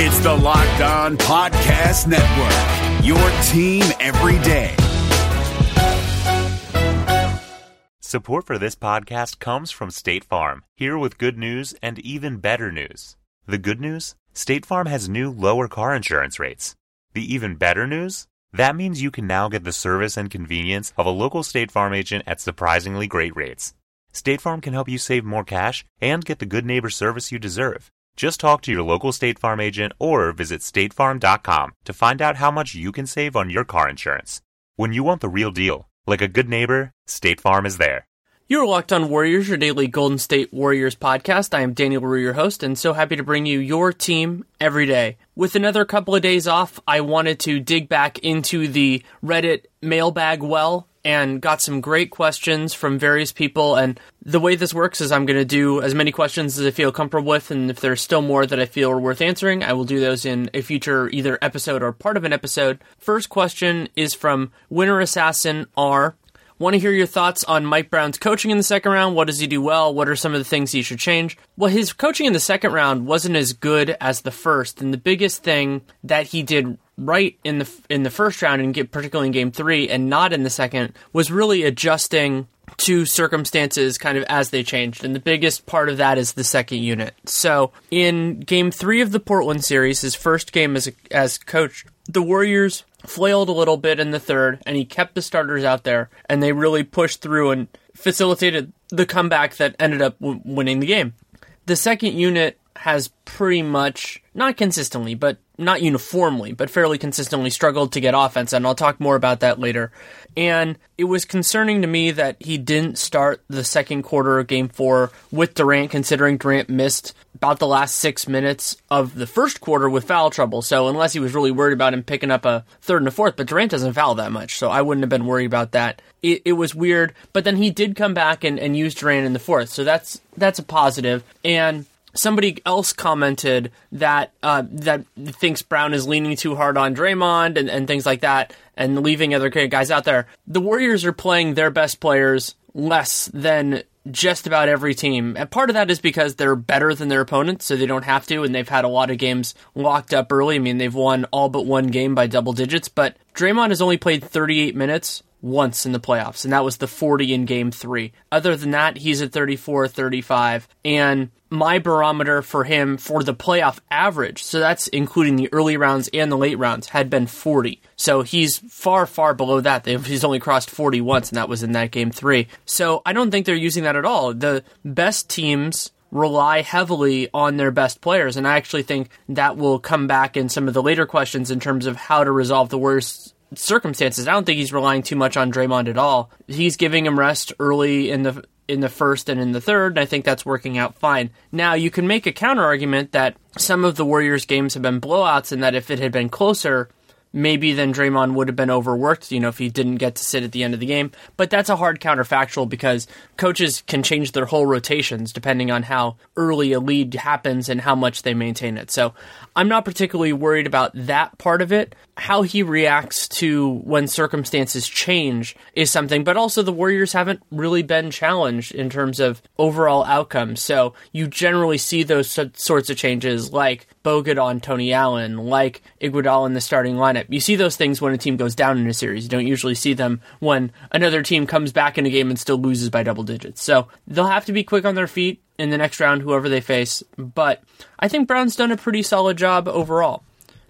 It's the Locked On Podcast Network, your team every day. Support for this podcast comes from State Farm, here with good news and even better news. The good news? State Farm has new lower car insurance rates. The even better news? That means you can now get the service and convenience of a local State Farm agent at surprisingly great rates. State Farm can help you save more cash and get the good neighbor service you deserve. Just talk to your local State Farm agent or visit statefarm.com to find out how much you can save on your car insurance. When you want the real deal, like a good neighbor, State Farm is there. You're Locked On Warriors, your daily Golden State Warriors podcast. I am Danny Leroux, your host, and so happy to bring you your team every day. With another couple of days off, I wanted to dig back into the Reddit mailbag well and got some great questions from various people. And the way this works is I'm going to do as many questions as I feel comfortable with. And if there's still more that I feel are worth answering, I will do those in a future either episode or part of an episode. First question is from Winter Assassin R. Want to hear your thoughts on Mike Brown's coaching in the second round? What does he do well? What are some of the things he should change? Well, his coaching in the second round wasn't as good as the first, and the biggest thing that he did right in the in the first round and get particularly in game 3 and not in the second was really adjusting to circumstances kind of as they changed. And the biggest part of that is the second unit. So in game three of the Portland series, his first game as, as coach, the Warriors flailed a little bit in the third, and he kept the starters out there, and they really pushed through and facilitated the comeback that ended up w- winning the game. The second unit has pretty much, not consistently, but not uniformly, but fairly consistently struggled to get offense, and I'll talk more about that later. And it was concerning to me that he didn't start the second quarter of game four with Durant, considering Durant missed about the last six minutes of the first quarter with foul trouble. So unless he was really worried about him picking up a third and a fourth, but Durant doesn't foul that much, so I wouldn't have been worried about that. It, it was weird, but then he did come back and, and use Durant in the fourth, so that's that's a positive. And somebody else commented that uh, that thinks Brown is leaning too hard on Draymond and, and things like that, and leaving other guys out there. The Warriors are playing their best players less than just about every team. And part of that is because they're better than their opponents, so they don't have to, and they've had a lot of games locked up early. I mean, they've won all but one game by double digits, but Draymond has only played 38 minutes once in the playoffs, and that was the 40 in game three. Other than that, he's at 34, 35, and my barometer for him for the playoff average, so that's including the early rounds and the late rounds, had been 40. So he's far, far below that. He's only crossed 40 once, and that was in that game three. So I don't think they're using that at all. The best teams rely heavily on their best players. And I actually think that will come back in some of the later questions in terms of how to resolve the worst circumstances. I don't think he's relying too much on Draymond at all. He's giving him rest early in the in the first and in the third, and I think that's working out fine. Now, you can make a counter argument that some of the Warriors games have been blowouts and that if it had been closer, maybe then Draymond would have been overworked, you know, if he didn't get to sit at the end of the game. But that's a hard counterfactual because coaches can change their whole rotations depending on how early a lead happens and how much they maintain it. So I'm not particularly worried about that part of it. How he reacts to when circumstances change is something, but also the Warriors haven't really been challenged in terms of overall outcomes. So you generally see those sorts of changes like Bogut on Tony Allen, like Iguodala in the starting lineup. You see those things when a team goes down in a series. You don't usually see them when another team comes back in a game and still loses by double digits. So they'll have to be quick on their feet in the next round, whoever they face. But I think Brown's done a pretty solid job overall.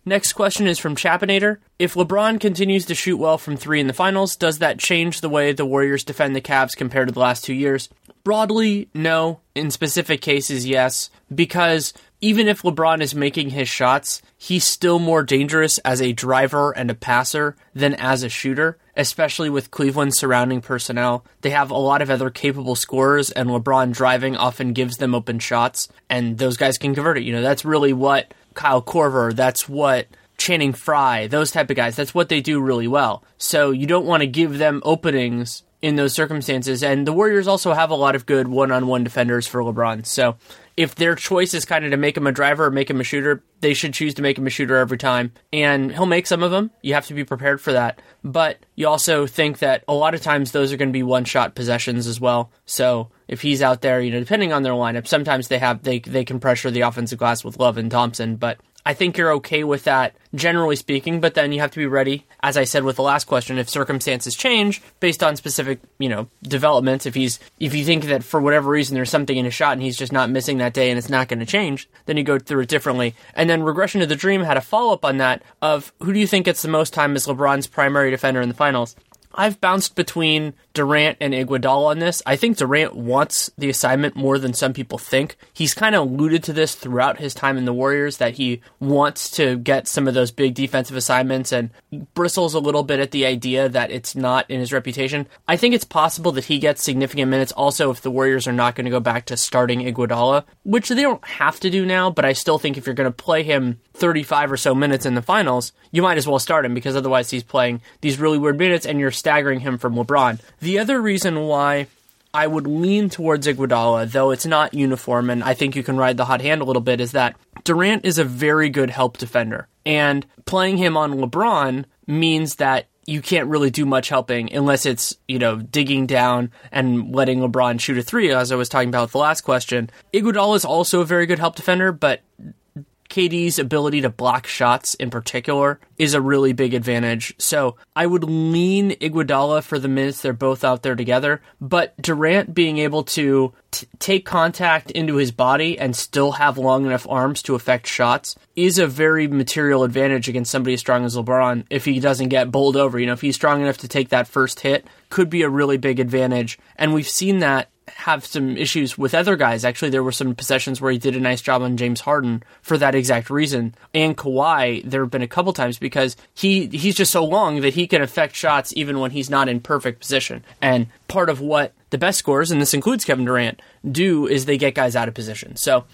Next question is from Chapinator. If LeBron continues to shoot well from three in the finals, does that change the way the Warriors defend the Cavs compared to the last two years? Broadly, no. In specific cases, yes. Because even if LeBron is making his shots, he's still more dangerous as a driver and a passer than as a shooter, especially with Cleveland's surrounding personnel. They have a lot of other capable scorers, and LeBron driving often gives them open shots, and those guys can convert it. You know, that's really what Kyle Korver, that's what Channing Frye, those type of guys, that's what they do really well. So you don't want to give them openings in those circumstances. And the Warriors also have a lot of good one on one defenders for LeBron. So if their choice is kind of to make him a driver or make him a shooter, they should choose to make him a shooter every time. And he'll make some of them. You have to be prepared for that. But you also think that a lot of times those are going to be one shot possessions as well. So if he's out there, you know, depending on their lineup, sometimes they have they they can pressure the offensive glass with Love and Thompson, but I think you're okay with that, generally speaking, but then you have to be ready, as I said with the last question, if circumstances change based on specific, you know, developments, if he's, if you think that for whatever reason there's something in his shot and he's just not missing that day and it's not going to change, then you go through it differently. And then Regression to the Dream had a follow up on that of who do you think gets the most time as LeBron's primary defender in the finals? I've bounced between Durant and Iguodala on this. I think Durant wants the assignment more than some people think. He's kind of alluded to this throughout his time in the Warriors that he wants to get some of those big defensive assignments and bristles a little bit at the idea that it's not in his reputation. I think it's possible that he gets significant minutes also if the Warriors are not going to go back to starting Iguodala, which they don't have to do now, but I still think if you're going to play him 35 or so minutes in the finals, you might as well start him because otherwise he's playing these really weird minutes and you're staggering him from LeBron. The other reason why I would lean towards Iguodala, though it's not uniform, and I think you can ride the hot hand a little bit, is that Durant is a very good help defender. And playing him on LeBron means that you can't really do much helping unless it's, you know, digging down and letting LeBron shoot a three, as I was talking about with the last question. Iguodala is also a very good help defender, but KD's ability to block shots in particular is a really big advantage. So I would lean Iguodala for the minutes they're both out there together, but Durant being able to t- take contact into his body and still have long enough arms to affect shots is a very material advantage against somebody as strong as LeBron if he doesn't get bowled over. You know, if he's strong enough to take that first hit, could be a really big advantage. And we've seen that have some issues with other guys. Actually, there were some possessions where he did a nice job on James Harden for that exact reason. And Kawhi, there have been a couple times because he he's just so long that he can affect shots even when he's not in perfect position. And part of what the best scorers, and this includes Kevin Durant, do is they get guys out of position. So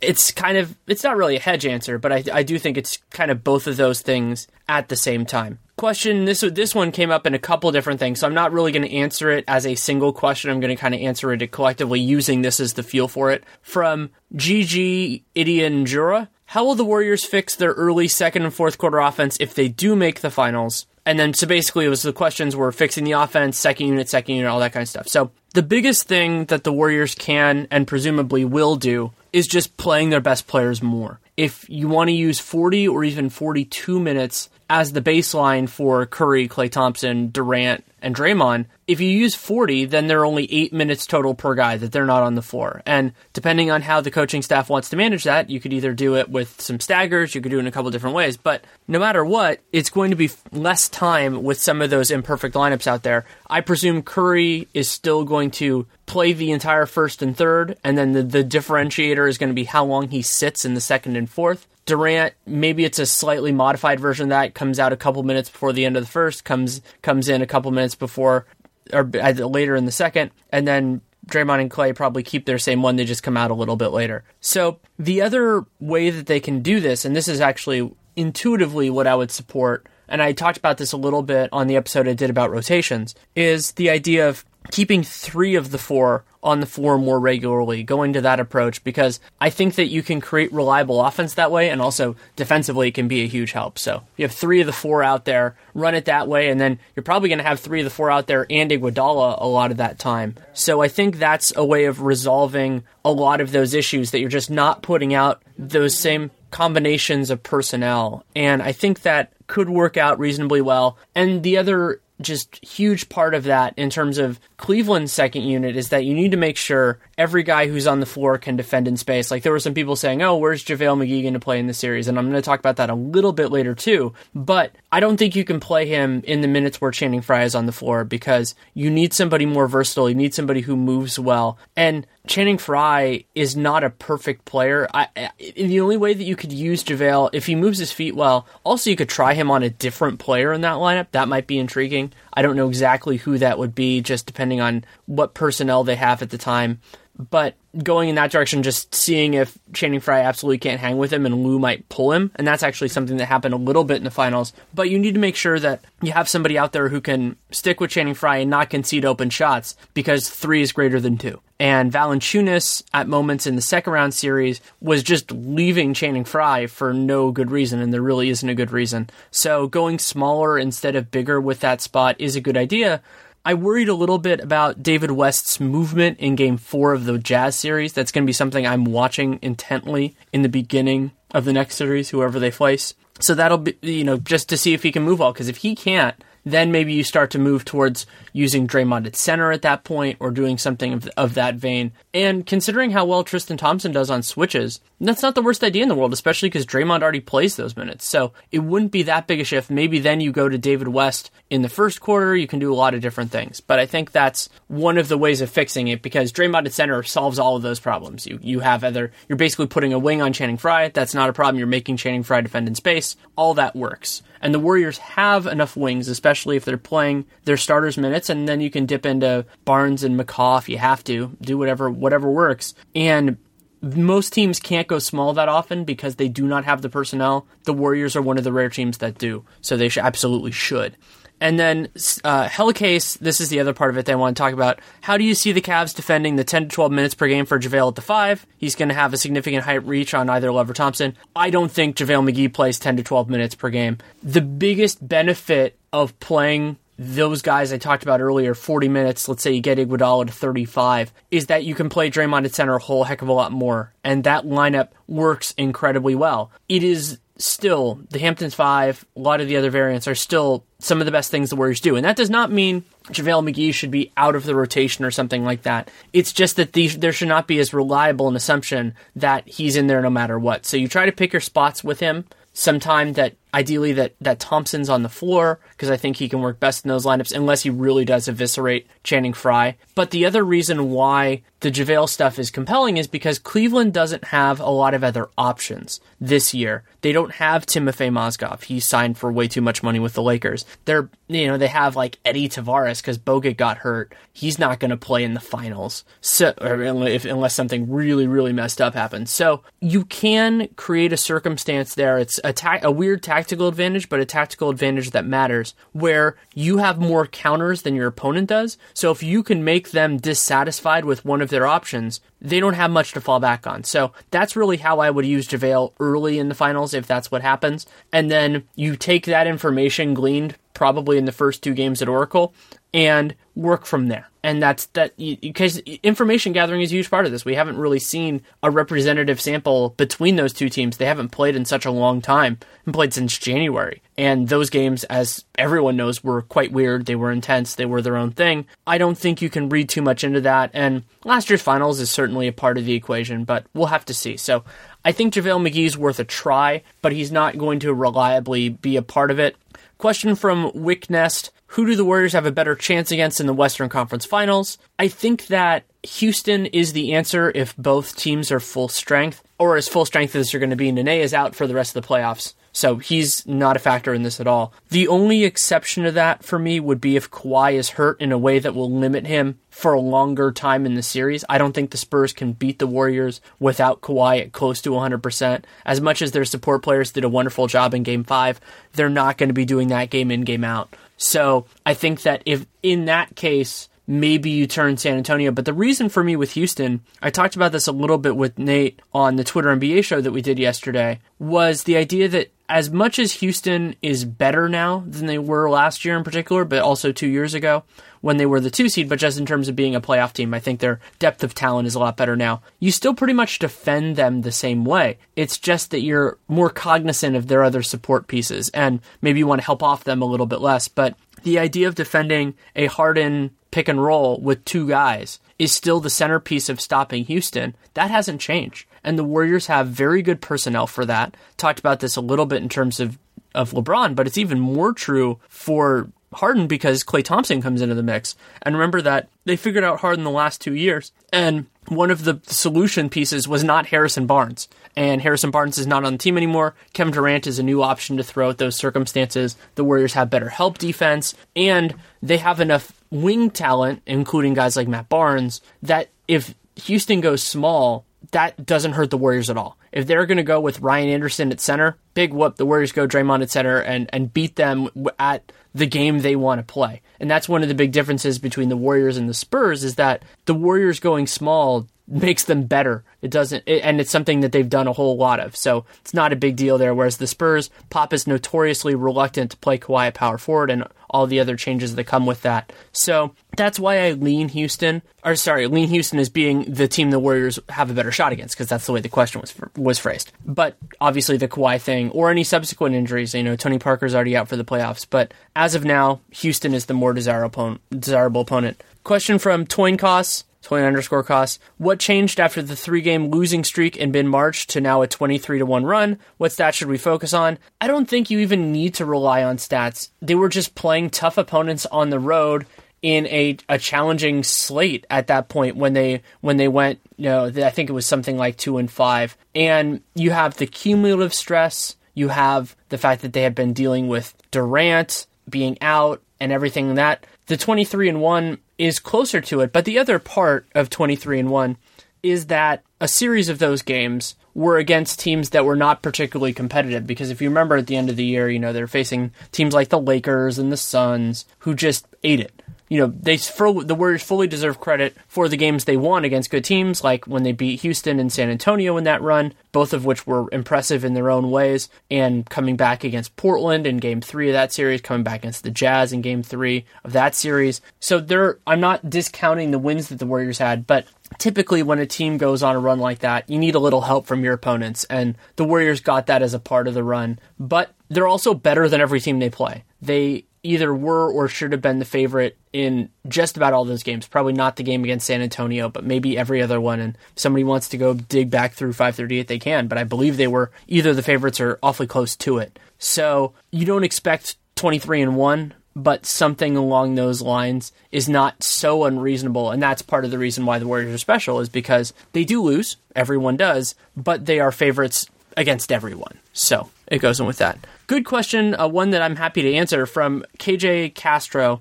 it's kind of it's not really a hedge answer, but I, I do think it's kind of both of those things at the same time. Question this this one came up in a couple different things, so I'm not really going to answer it as a single question. I'm going to kind of answer it collectively using this as the feel for it. From GG Idian Jura, how will the Warriors fix their early second and fourth quarter offense if they do make the finals? And then, so basically, it was the questions were fixing the offense, second unit, second unit, all that kind of stuff. So, the biggest thing that the Warriors can and presumably will do is just playing their best players more. If you want to use 40 or even 42 minutes as the baseline for Curry, Klay Thompson, Durant, and Draymond, if you use 40, then there are only eight minutes total per guy that they're not on the floor. And depending on how the coaching staff wants to manage that, you could either do it with some staggers, you could do it in a couple different ways. But no matter what, it's going to be less time with some of those imperfect lineups out there. I presume Curry is still going to play the entire first and third, and then the, the differentiator is going to be how long he sits in the second and fourth. Durant, maybe it's a slightly modified version of that. Comes out a couple minutes before the end of the first. Comes comes in a couple minutes before or later in the second, and then Draymond and Klay probably keep their same one. They just come out a little bit later. So the other way that they can do this, and this is actually intuitively what I would support, and I talked about this a little bit on the episode I did about rotations, is the idea of keeping three of the four on the floor more regularly, going to that approach because I think that you can create reliable offense that way and also defensively it can be a huge help. So you have three of the four out there, run it that way, and then you're probably going to have three of the four out there and Iguodala a lot of that time. So I think that's a way of resolving a lot of those issues that you're just not putting out those same combinations of personnel. And I think that could work out reasonably well. And the other just huge part of that in terms of Cleveland's second unit is that you need to make sure every guy who's on the floor can defend in space. Like there were some people saying, "Oh, where's JaVale McGee going to play in the series?" And I'm going to talk about that a little bit later too. But I don't think you can play him in the minutes where Channing Frye is on the floor because you need somebody more versatile. You need somebody who moves well. And Channing Frye is not a perfect player. I, I, the only way that you could use JaVale, if he moves his feet well, also you could try him on a different player in that lineup. That might be intriguing. I don't know exactly who that would be, just depending on what personnel they have at the time. But going in that direction, just seeing if Channing Frye absolutely can't hang with him and Lue might pull him. And that's actually something that happened a little bit in the finals. But you need to make sure that you have somebody out there who can stick with Channing Frye and not concede open shots because three is greater than two. And Valanciunas, at moments in the second round series, was just leaving Channing Frye for no good reason, and there really isn't a good reason. So going smaller instead of bigger with that spot is a good idea. I worried a little bit about David West's movement in game four of the Jazz series. That's going to be something I'm watching intently in the beginning of the next series, whoever they face. So that'll be, you know, just to see if he can move all. Because if he can't, then maybe you start to move towards using Draymond at center at that point or doing something of, of that vein. And considering how well Tristan Thompson does on switches, that's not the worst idea in the world, especially because Draymond already plays those minutes. So it wouldn't be that big a shift. Maybe then you go to David West in the first quarter. You can do a lot of different things. But I think that's one of the ways of fixing it because Draymond at center solves all of those problems. You you have either you're basically putting a wing on Channing Frye. That's not a problem. You're making Channing Frye defend in space. All that works. And the Warriors have enough wings, especially if they're playing their starters minutes, and then you can dip into Barnes and McCaw if you have to. Do whatever whatever works. And most teams can't go small that often because they do not have the personnel. The Warriors are one of the rare teams that do, so they absolutely should. And then uh, Helicase, this is the other part of it that I want to talk about. How do you see the Cavs defending the 10 to 12 minutes per game for JaVale at the 5? He's going to have a significant height reach on either Love or Thompson. I don't think JaVale McGee plays 10 to 12 minutes per game. The biggest benefit of playing those guys I talked about earlier, 40 minutes, let's say you get Iguodala to 35, is that you can play Draymond at center a whole heck of a lot more. And that lineup works incredibly well. It is still the Hamptons five, a lot of the other variants are still some of the best things the Warriors do. And that does not mean JaVale McGee should be out of the rotation or something like that. It's just that these, there should not be as reliable an assumption that he's in there no matter what. So you try to pick your spots with him sometime that ideally that that Thompson's on the floor because I think he can work best in those lineups unless he really does eviscerate Channing Frye. But the other reason why the JaVale stuff is compelling is because Cleveland doesn't have a lot of other options this year. They don't have Timofey Mozgov. He signed for way too much money with the Lakers. They're you know they have like Edy Tavares because Bogut got hurt. He's not going to play in the finals. So if, unless something really really messed up happens. So you can create a circumstance there. It's a, ta- a weird tactic tactical advantage, but a tactical advantage that matters, where you have more counters than your opponent does. So if you can make them dissatisfied with one of their options, they don't have much to fall back on. So that's really how I would use JaVale early in the finals if that's what happens. And then you take that information gleaned probably in the first two games at Oracle and work from there and that's that because information gathering is a huge part of this. We haven't really seen a representative sample between those two teams. They haven't played in such a long time and played since January. And those games, as everyone knows, were quite weird. They were intense. They were their own thing. I don't think you can read too much into that. And last year's finals is certainly a part of the equation, but we'll have to see. So I think JaVale McGee's worth a try, but he's not going to reliably be a part of it. Question from Wicknest. Who do the Warriors have a better chance against in the Western Conference Finals? I think that Houston is the answer if both teams are full strength, or as full strength as they're going to be. Nene is out for the rest of the playoffs. So he's not a factor in this at all. The only exception to that for me would be if Kawhi is hurt in a way that will limit him for a longer time in the series. I don't think the Spurs can beat the Warriors without Kawhi at close to 100%. As much as their support players did a wonderful job in game five, they're not going to be doing that game in, game out. So I think that if in that case, maybe you turn San Antonio. But the reason for me with Houston, I talked about this a little bit with Nate on the Twitter NBA show that we did yesterday, was the idea that as much as Houston is better now than they were last year in particular, but also two years ago when they were the two seed, but just in terms of being a playoff team, I think their depth of talent is a lot better now. You still pretty much defend them the same way. It's just that you're more cognizant of their other support pieces and maybe you want to help off them a little bit less. But the idea of defending a Harden pick and roll with two guys is still the centerpiece of stopping Houston. That hasn't changed. And the Warriors have very good personnel for that. Talked about this a little bit in terms of, of LeBron, but it's even more true for Harden because Klay Thompson comes into the mix. And remember that they figured out Harden the last two years. And one of the solution pieces was not Harrison Barnes. And Harrison Barnes is not on the team anymore. Kevin Durant is a new option to throw at those circumstances. The Warriors have better help defense, and they have enough wing talent, including guys like Matt Barnes, that if Houston goes small, that doesn't hurt the Warriors at all. If they're going to go with Ryan Anderson at center, big whoop, the Warriors go Draymond at center and, and beat them at the game they want to play. And that's one of the big differences between the Warriors and the Spurs is that the Warriors going small makes them better. It doesn't, it, and it's something that they've done a whole lot of. So it's not a big deal there. Whereas the Spurs, Pop is notoriously reluctant to play Kawhi at power forward and all the other changes that come with that. So that's why I lean Houston, or sorry, lean Houston as being the team the Warriors have a better shot against because that's the way the question was was phrased. But obviously the Kawhi thing or any subsequent injuries, you know, Tony Parker's already out for the playoffs. But as of now, Houston is the more desirable opponent. Question from Toyn Costs. Toyn underscore costs. What changed after the three game losing streak in mid March to now a 23 to 1 run? What stats should we focus on? I don't think you even need to rely on stats. They were just playing tough opponents on the road in a, a challenging slate at that point when they when they went you know I think it was something like 2 and 5 and you have the cumulative stress you have the fact that they have been dealing with Durant being out and everything that the 23 and 1 is closer to it. But the other part of 23 and 1 is that a series of those games were against teams that were not particularly competitive because if you remember at the end of the year, you know, they're facing teams like the Lakers and the Suns who just ate it you know, they the Warriors fully deserve credit for the games they won against good teams, like when they beat Houston and San Antonio in that run, both of which were impressive in their own ways, and coming back against Portland in Game Three of that series, coming back against the Jazz in Game Three of that series. So there, I'm not discounting the wins that the Warriors had, but typically when a team goes on a run like that, you need a little help from your opponents, and the Warriors got that as a part of the run. But they're also better than every team they play. They either were or should have been the favorite in just about all those games. Probably not the game against San Antonio, but maybe every other one. And if somebody wants to go dig back through 538, they can. But I believe they were either the favorites or awfully close to it. So you don't expect 23 and 1, but something along those lines is not so unreasonable. And that's part of the reason why the Warriors are special, is because they do lose. Everyone does, but they are favorites against everyone. So it goes in with that. Good question, uh, one that I'm happy to answer from KJ Castro.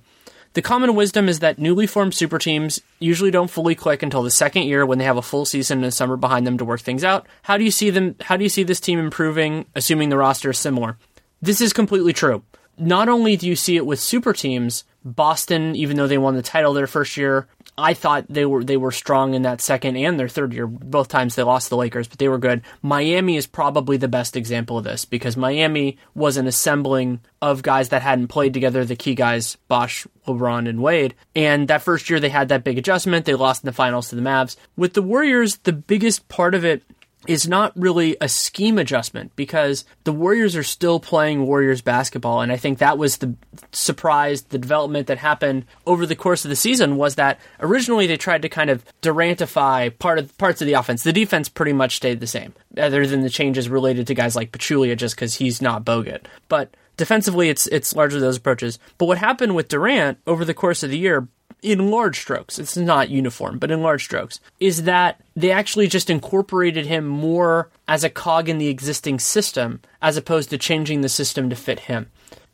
The common wisdom is that newly formed super teams usually don't fully click until the second year when they have a full season and a summer behind them to work things out. How do you see them how do you see this team improving assuming the roster is similar? This is completely true. Not only do you see it with super teams, Boston even though they won the title their first year, I thought they were they were strong in that second and their third year. Both times they lost the Lakers, but they were good. Miami is probably the best example of this because Miami was an assembling of guys that hadn't played together, the key guys, Bosh, LeBron, and Wade. And that first year they had that big adjustment. They lost in the finals to the Mavs. With the Warriors, the biggest part of it is not really a scheme adjustment because the Warriors are still playing Warriors basketball. And I think that was the surprise, the development that happened over the course of the season was that originally they tried to kind of Durantify part of parts of the offense. The defense pretty much stayed the same, other than the changes related to guys like Pachulia just because he's not Bogut. But defensively it's it's largely those approaches. But what happened with Durant over the course of the year, in large strokes, it's not uniform, but in large strokes, is that they actually just incorporated him more as a cog in the existing system as opposed to changing the system to fit him.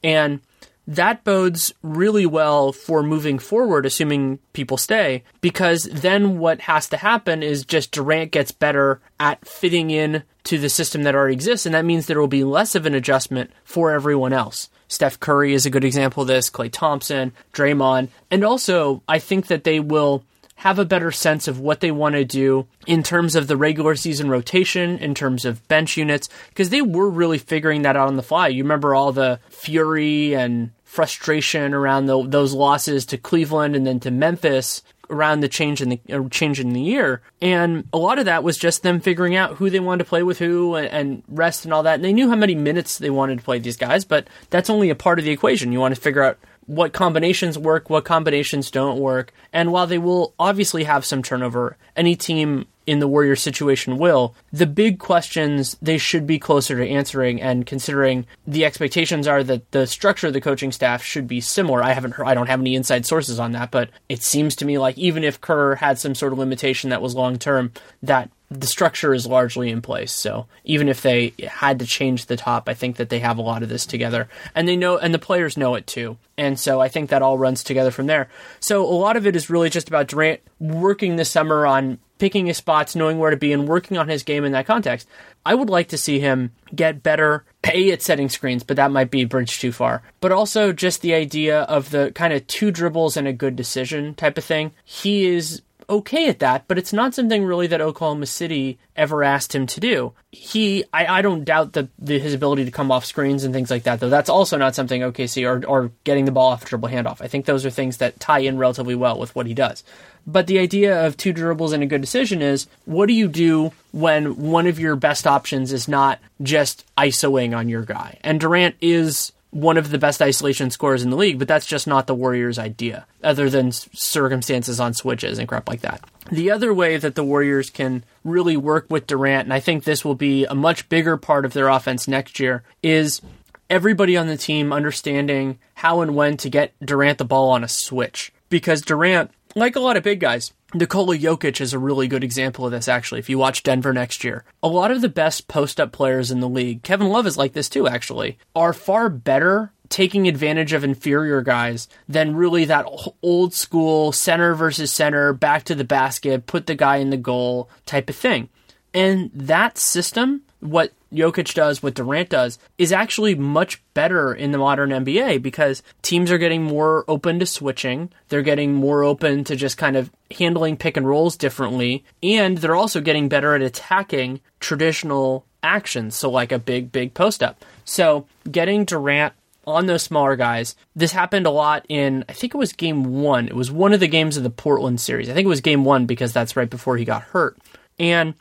And that bodes really well for moving forward, assuming people stay, because then what has to happen is just Durant gets better at fitting in to the system that already exists, and that means there will be less of an adjustment for everyone else. Steph Curry is a good example of this, Klay Thompson, Draymond, and also I think that they will have a better sense of what they want to do in terms of the regular season rotation, in terms of bench units, because they were really figuring that out on the fly. You remember all the fury and frustration around the, those losses to Cleveland and then to Memphis around the change in the change in the year, and a lot of that was just them figuring out who they wanted to play with who and, and rest and all that. And they knew how many minutes they wanted to play these guys, but that's only a part of the equation. You want to figure out what combinations work, what combinations don't work. And while they will obviously have some turnover, any team in the Warrior situation will. The big questions they should be closer to answering and considering the expectations are that the structure of the coaching staff should be similar. I haven't heard, I don't have any inside sources on that, but it seems to me like even if Kerr had some sort of limitation that was long term, that the structure is largely in place. So even if they had to change the top, I think that they have a lot of this together, and they know, and the players know it too. And so I think that all runs together from there. So a lot of it is really just about Durant working this summer on picking his spots, knowing where to be, and working on his game in that context. I would like to see him get better, pay at setting screens, but that might be a bridge too far. But also just the idea of the kind of two dribbles and a good decision type of thing. He is okay at that, but it's not something really that Oklahoma City ever asked him to do. He, I, I don't doubt the, the, his ability to come off screens and things like that, though. That's also not something OKC or, or getting the ball off a dribble handoff. I think those are things that tie in relatively well with what he does. But the idea of two dribbles and a good decision is what do you do when one of your best options is not just isoing on your guy? And Durant is one of the best isolation scorers in the league, but that's just not the Warriors' idea, other than circumstances on switches and crap like that. The other way that the Warriors can really work with Durant, and I think this will be a much bigger part of their offense next year, is everybody on the team understanding how and when to get Durant the ball on a switch. Because Durant, like a lot of big guys, Nikola Jokic is a really good example of this, actually, if you watch Denver next year. A lot of the best post up players in the league, Kevin Love is like this too, actually, are far better taking advantage of inferior guys than really that old school center versus center, back to the basket, put the guy in the goal type of thing. And that system, what Jokic does, what Durant does, is actually much better in the modern NBA because teams are getting more open to switching. They're getting more open to just kind of handling pick and rolls differently. And they're also getting better at attacking traditional actions. So, like a big, big post up. So, getting Durant on those smaller guys. This happened a lot in, I think it was game one. It was one of the games of the Portland series. I think it was game one because that's right before he got hurt. And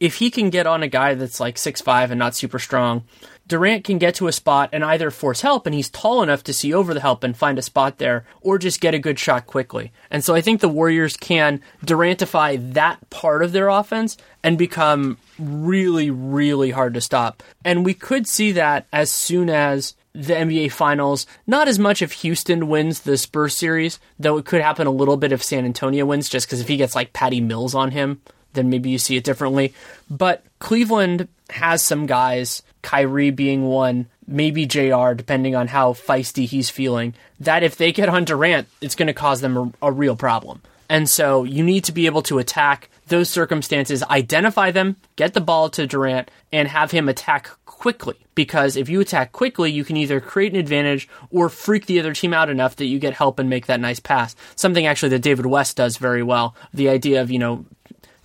if he can get on a guy that's like six five and not super strong, Durant can get to a spot and either force help and he's tall enough to see over the help and find a spot there, or just get a good shot quickly. And so I think the Warriors can Durantify that part of their offense and become really, really hard to stop. And we could see that as soon as the NBA Finals. Not as much if Houston wins the Spurs series, though it could happen a little bit if San Antonio wins, just because if he gets like Patty Mills on him, then maybe you see it differently. But Cleveland has some guys, Kyrie being one, maybe JR, depending on how feisty he's feeling, that if they get on Durant, it's going to cause them a, a real problem. And so you need to be able to attack those circumstances, identify them, get the ball to Durant, and have him attack quickly. Because if you attack quickly, you can either create an advantage or freak the other team out enough that you get help and make that nice pass. Something actually that David West does very well. The idea of, you know,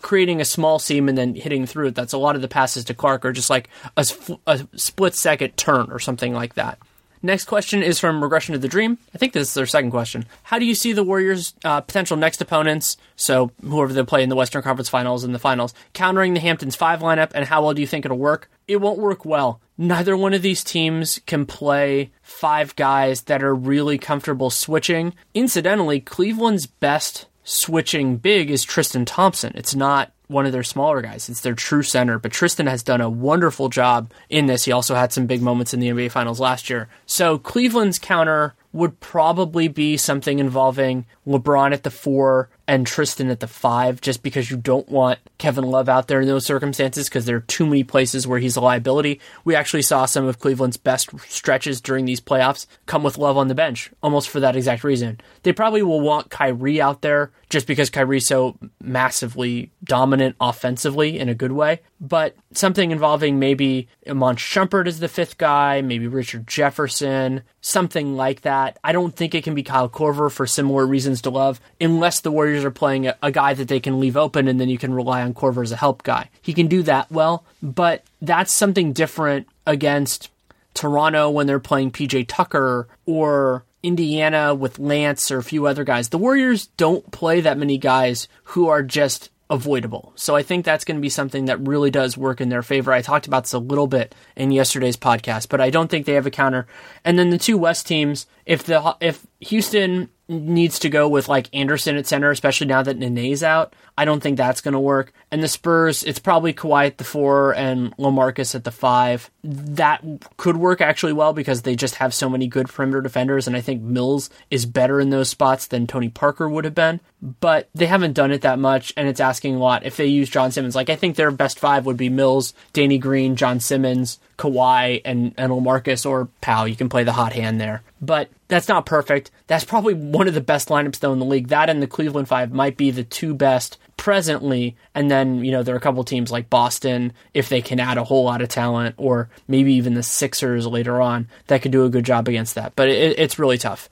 creating a small seam and then hitting through it. That's a lot of the passes to Clark are just like a, a split second turn or something like that. Next question is from Regression to the Dream. I think this is their second question. How do you see the Warriors' uh, potential next opponents, so whoever they play in the Western Conference Finals and the Finals, countering the Hamptons 5 lineup, and how well do you think it'll work? It won't work well. Neither one of these teams can play five guys that are really comfortable switching. Incidentally, Cleveland's best switching big is Tristan Thompson. It's not one of their smaller guys. It's their true center. But Tristan has done a wonderful job in this. He also had some big moments in the NBA Finals last year. So Cleveland's counter would probably be something involving LeBron at the four and Tristan at the five, just because you don't want Kevin Love out there in those circumstances because there are too many places where he's a liability. We actually saw some of Cleveland's best stretches during these playoffs come with Love on the bench, almost for that exact reason. They probably will want Kyrie out there just because Kyrie's so massively dominant offensively in a good way. But something involving maybe Iman Shumpert as the fifth guy, maybe Richard Jefferson, something like that. I don't think it can be Kyle Korver for similar reasons to Love, unless the Warriors are playing a, a guy that they can leave open and then you can rely on Korver as a help guy. He can do that well, but that's something different against Toronto when they're playing PJ Tucker or Indiana with Lance or a few other guys. The Warriors don't play that many guys who are just avoidable. So I think that's going to be something that really does work in their favor. I talked about this a little bit in yesterday's podcast, but I don't think they have a counter. And then the two West teams, if the if Houston needs to go with like Anderson at center, especially now that Nene's out. I don't think that's going to work. And the Spurs, it's probably Kawhi at the four and Lamarcus at the five. That could work actually well because they just have so many good perimeter defenders, and I think Mills is better in those spots than Tony Parker would have been. But they haven't done it that much, and it's asking a lot. If they use John Simmons, like I think their best five would be Mills, Danny Green, John Simmons, Kawhi, and, and Lamarcus or Powell. You can play the hot hand there. But that's not perfect. That's probably one of the best lineups though in the league. That and the Cleveland Five might be the two best presently. And then you know there are a couple teams like Boston if they can add a whole lot of talent, or maybe even the Sixers later on that could do a good job against that. But it, it's really tough.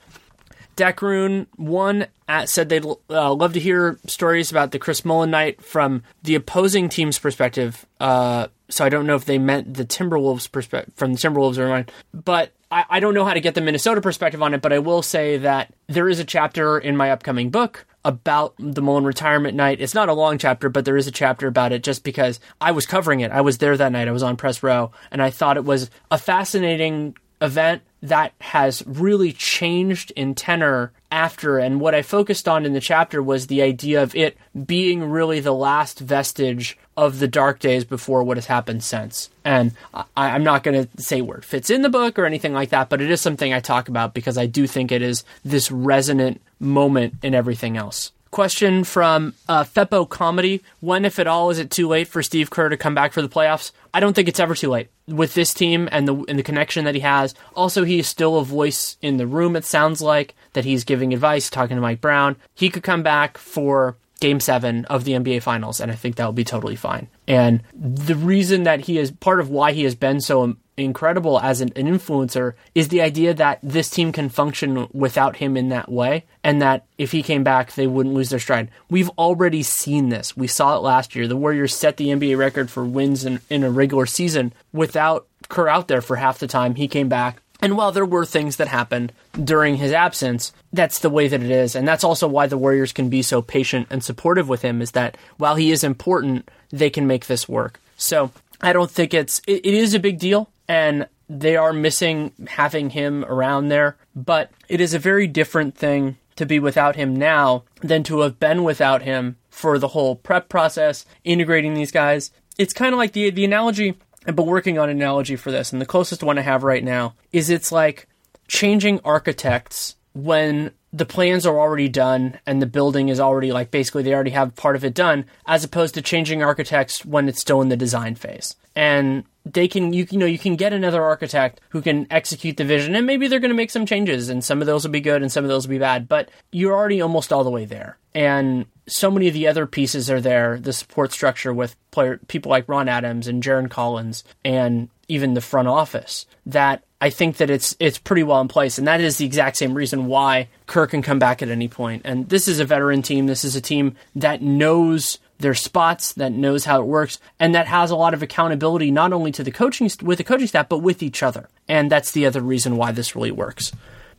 Decroon one at, said they'd uh, love to hear stories about the Chris Mullin night from the opposing team's perspective. Uh, so I don't know if they meant the Timberwolves perspective from the Timberwolves or mine, but I, I don't know how to get the Minnesota perspective on it. But I will say that there is a chapter in my upcoming book about the Mullin retirement night. It's not a long chapter, but there is a chapter about it just because I was covering it. I was there that night. I was on press row, and I thought it was a fascinating event that has really changed in tenor after. And what I focused on in the chapter was the idea of it being really the last vestige of the dark days before what has happened since. And I, am not going to say where it fits in the book or anything like that, but it is something I talk about because I do think it is this resonant moment in everything else. Question from uh, Feppo Comedy When, if at all, is it too late for Steve Kerr to come back for the playoffs? I don't think it's ever too late with this team and the and the connection that he has. Also, he is still a voice in the room. It sounds like that he's giving advice, talking to Mike Brown. He could come back for Game Seven of the NBA Finals, and I think that will be totally fine. And the reason that he is part of why he has been so incredible as an, an, influencer is the idea that this team can function without him in that way and that if he came back they wouldn't lose their stride. We've already seen this. We saw it last year. The Warriors set the NBA record for wins in, in a regular season without Kerr out there for half the time. He came back. And while there were things that happened during his absence, that's the way that it is. And that's also why the Warriors can be so patient and supportive with him is that while he is important, they can make this work. So I don't think it's, it, it is a big deal and they are missing having him around there. But it is a very different thing to be without him now than to have been without him for the whole prep process, integrating these guys. It's kind of like the the analogy. I've been working on an analogy for this, and the closest one I have right now is it's like changing architects when the plans are already done and the building is already like basically they already have part of it done, as opposed to changing architects when it's still in the design phase. And they can you, you know you can get another architect who can execute the vision and maybe they're going to make some changes and some of those will be good and some of those will be bad but you're already almost all the way there. And so many of the other pieces are there the support structure with player people like Ron Adams and Jarron Collins and even the front office that I think that it's it's pretty well in place and that is the exact same reason why Kerr can come back at any point. And this is a veteran team. This is a team that knows their spots, that knows how it works, and that has a lot of accountability not only to the coaching with the coaching staff but with each other. And that's the other reason why this really works.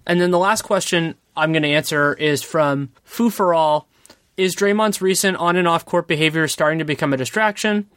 And then the last question I'm going to answer is from Foo for All. Is Draymond's recent on and off court behavior starting to become a distraction?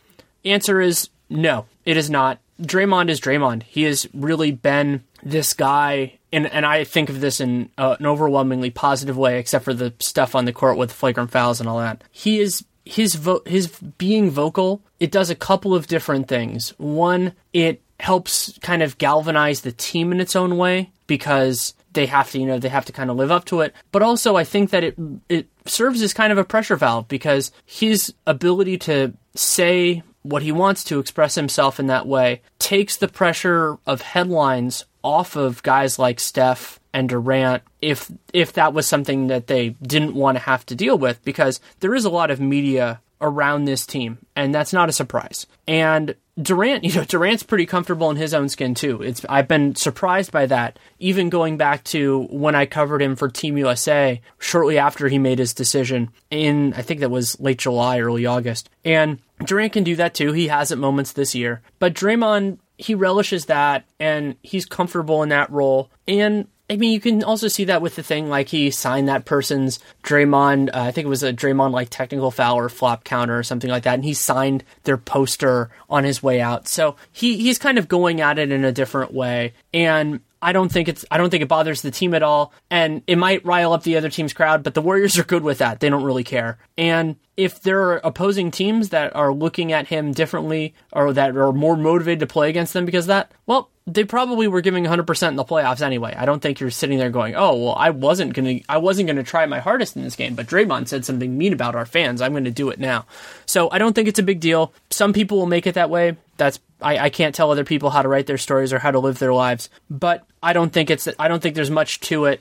Answer is no, it is not. Draymond is Draymond. He has really been this guy, and, and I think of this in uh, an overwhelmingly positive way, except for the stuff on the court with flagrant fouls and all that. He is his vo- his being vocal, it does a couple of different things. One, it helps kind of galvanize the team in its own way because they have to, you know, they have to kind of live up to it. But also, I think that it it serves as kind of a pressure valve because his ability to say what he wants to express himself in that way takes the pressure of headlines off of guys like Steph and Durant if if that was something that they didn't want to have to deal with because there is a lot of media around this team and that's not a surprise. And Durant, you know, Durant's pretty comfortable in his own skin too. It's I've been surprised by that even going back to when I covered him for Team USA shortly after he made his decision in I think that was late July early August. And Durant can do that too. He has it moments this year. But Draymond he relishes that and he's comfortable in that role. And I mean, you can also see that with the thing like he signed that person's Draymond. Uh, I think it was a Draymond like technical foul or flop counter or something like that, and he signed their poster on his way out. So he he's kind of going at it in a different way, and I don't think it's I don't think it bothers the team at all, and it might rile up the other team's crowd. But the Warriors are good with that; they don't really care. And if there are opposing teams that are looking at him differently or that are more motivated to play against them because of that, well, they probably were giving 100% in the playoffs anyway. I don't think you're sitting there going, "Oh, well, I wasn't going to I wasn't going to try my hardest in this game, but Draymond said something mean about our fans. I'm going to do it now." So, I don't think it's a big deal. Some people will make it that way. That's I, I can't tell other people how to write their stories or how to live their lives, but I don't think it's I don't think there's much to it.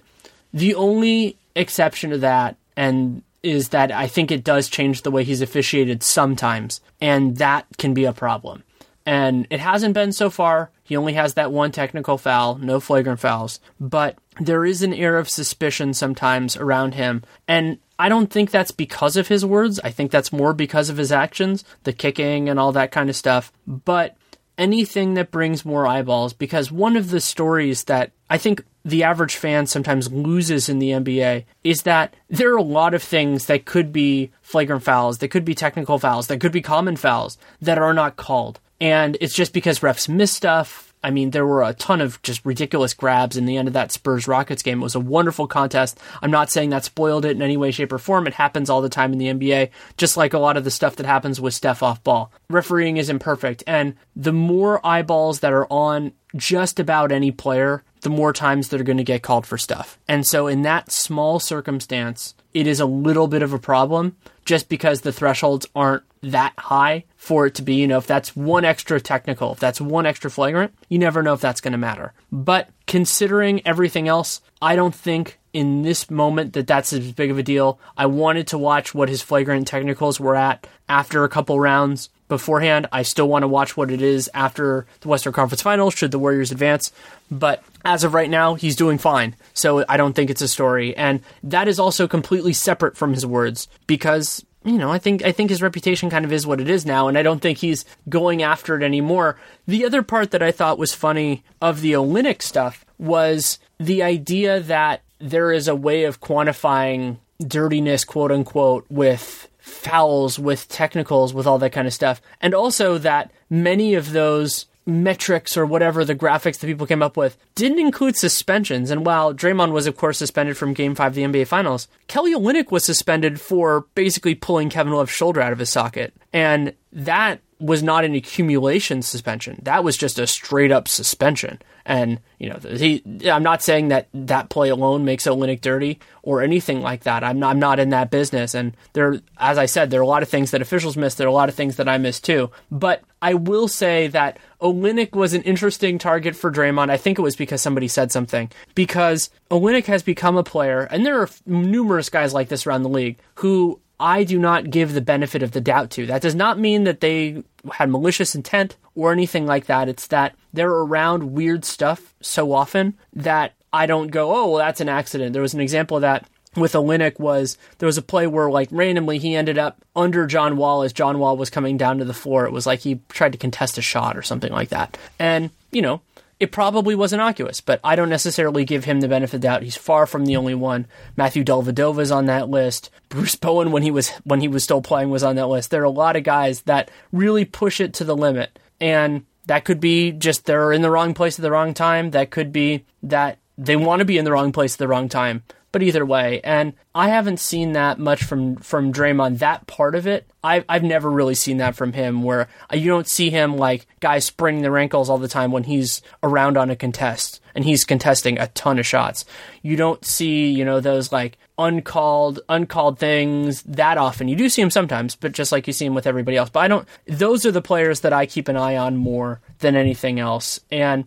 The only exception to that and is that I think it does change the way he's officiated sometimes, and that can be a problem. And it hasn't been so far. He only has that one technical foul, no flagrant fouls. But there is an air of suspicion sometimes around him. And I don't think that's because of his words. I think that's more because of his actions, the kicking and all that kind of stuff. But anything that brings more eyeballs, because one of the stories that I think the average fan sometimes loses in the NBA is that there are a lot of things that could be flagrant fouls, that could be technical fouls, that could be common fouls that are not called. And it's just because refs miss stuff, I mean, there were a ton of just ridiculous grabs in the end of that Spurs Rockets game. It was a wonderful contest. I'm not saying that spoiled it in any way, shape, or form. It happens all the time in the NBA, just like a lot of the stuff that happens with Steph off ball. Refereeing is imperfect, and the more eyeballs that are on just about any player, the more times they're going to get called for stuff. And so, in that small circumstance, it is a little bit of a problem just because the thresholds aren't that high for it to be, you know, if that's one extra technical, if that's one extra flagrant, you never know if that's going to matter. But considering everything else, I don't think in this moment that that's as big of a deal. I wanted to watch what his flagrant technicals were at after a couple rounds beforehand. I still want to watch what it is after the Western Conference Finals, should the Warriors advance. But as of right now, he's doing fine. So I don't think it's a story. And that is also completely separate from his words because you know, I think I think his reputation kind of is what it is now, and I don't think he's going after it anymore. The other part that I thought was funny of the Olynyk stuff was the idea that there is a way of quantifying dirtiness, quote unquote, with fouls, with technicals, with all that kind of stuff, and also that many of those metrics or whatever the graphics that people came up with didn't include suspensions. And while Draymond was, of course, suspended from Game 5 of the NBA Finals, Kelly Olynyk was suspended for basically pulling Kevin Love's shoulder out of his socket. And that was not an accumulation suspension. That was just a straight up suspension. And you know, he. I'm not saying that that play alone makes Olynyk dirty or anything like that. I'm not. I'm not in that business. And there, as I said, there are a lot of things that officials miss. There are a lot of things that I miss too. But I will say that Olynyk was an interesting target for Draymond. I think it was because somebody said something. Because Olynyk has become a player, and there are numerous guys like this around the league who I do not give the benefit of the doubt to. That does not mean that they had malicious intent or anything like that. It's that they're around weird stuff so often that I don't go, oh, well, that's an accident. There was an example of that with Olynyk was there was a play where like randomly he ended up under John Wall as John Wall was coming down to the floor. It was like he tried to contest a shot or something like that. And, you know, it probably was innocuous, but I don't necessarily give him the benefit of the doubt. He's far from the only one. Matthew Dellavedova is on that list. Bruce Bowen, when he was when he was still playing, was on that list. There are a lot of guys that really push it to the limit, and that could be just they're in the wrong place at the wrong time. That could be that they want to be in the wrong place at the wrong time. But either way, and I haven't seen that much from from Draymond. That part of it, I've I've never really seen that from him. Where you don't see him like guys spraining their ankles all the time when he's around on a contest and he's contesting a ton of shots. You don't see you know those like uncalled uncalled things that often. You do see him sometimes, but just like you see him with everybody else. But I don't. Those are the players that I keep an eye on more than anything else, and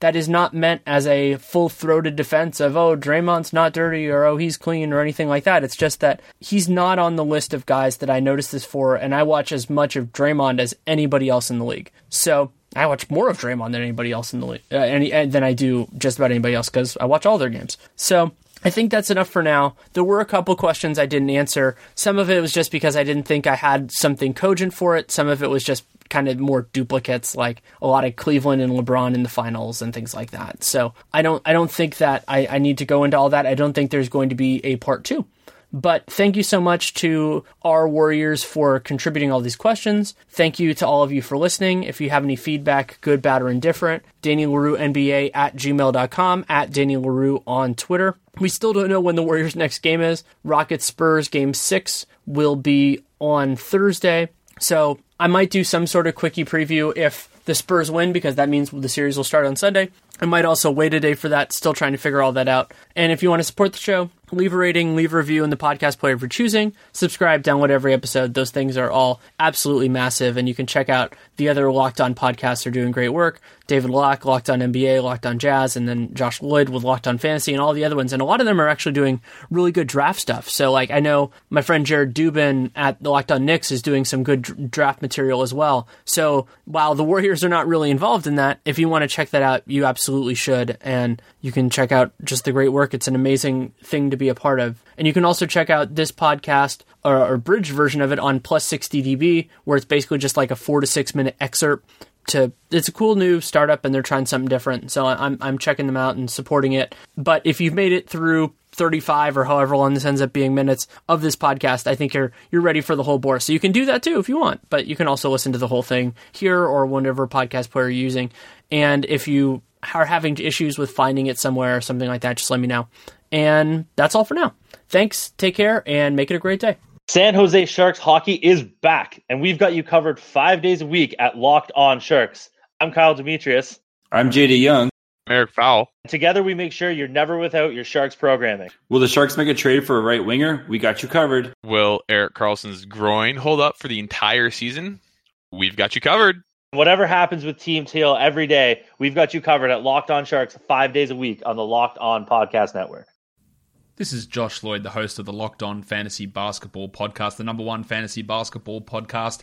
that is not meant as a full throated defense of, oh, Draymond's not dirty or oh, he's clean or anything like that. It's just that he's not on the list of guys that I notice this for, and I watch as much of Draymond as anybody else in the league. So I watch more of Draymond than anybody else in the league, uh, any, uh, than I do just about anybody else because I watch all their games. So I think that's enough for now. There were a couple questions I didn't answer. Some of it was just because I didn't think I had something cogent for it. Some of it was just kind of more duplicates, like a lot of Cleveland and LeBron in the finals and things like that. So I don't I don't think that I, I need to go into all that. I don't think there's going to be a part two. But thank you so much to our Warriors for contributing all these questions. Thank you to all of you for listening. If you have any feedback, good, bad, or indifferent, Danny Leroux NBA at gmail.com, at Danny Leroux on Twitter. We still don't know when the Warriors' next game is. Rockets Spurs game six will be on Thursday. So I might do some sort of quickie preview if the Spurs win because that means the series will start on Sunday. I might also wait a day for that, still trying to figure all that out. And if you want to support the show, leave a rating, leave a review in the podcast player for choosing, subscribe, download every episode. Those things are all absolutely massive, and you can check out the other Locked On podcasts are doing great work. David Locke, Locked On NBA, Locked On Jazz, and then Josh Lloyd with Locked On Fantasy and all the other ones. And a lot of them are actually doing really good draft stuff. So, like, I know my friend Jared Dubin at the Locked On Knicks is doing some good draft material as well. So, while the Warriors are not really involved in that, if you want to check that out, you absolutely should. And you can check out just the great work. It's an amazing thing to be a part of. And you can also check out this podcast or, or bridge version of it on Plus 60 dB, where it's basically just like a four to six minute excerpt. To it's a cool new startup and they're trying something different. So I'm I'm checking them out and supporting it. But if you've made it through 35 or however long this ends up being minutes of this podcast, I think you're you're ready for the whole bore. So you can do that too if you want, but you can also listen to the whole thing here or whatever podcast player you're using. And if you are having issues with finding it somewhere or something like that, just let me know. And that's all for now. Thanks, take care, and make it a great day. San Jose Sharks hockey is back, and we've got you covered five days a week at Locked On Sharks. I'm Kyle Demetrius. I'm JD Young. Eric Fowl. Together, we make sure you're never without your Sharks programming. Will the Sharks make a trade for a right winger? We got you covered. Will Erik Karlsson's groin hold up for the entire season? We've got you covered. Whatever happens with Team Teal every day, we've got you covered at Locked On Sharks five days a week on the Locked On Podcast Network. This is Josh Lloyd, the host of the Locked On Fantasy Basketball Podcast, the number one fantasy basketball podcast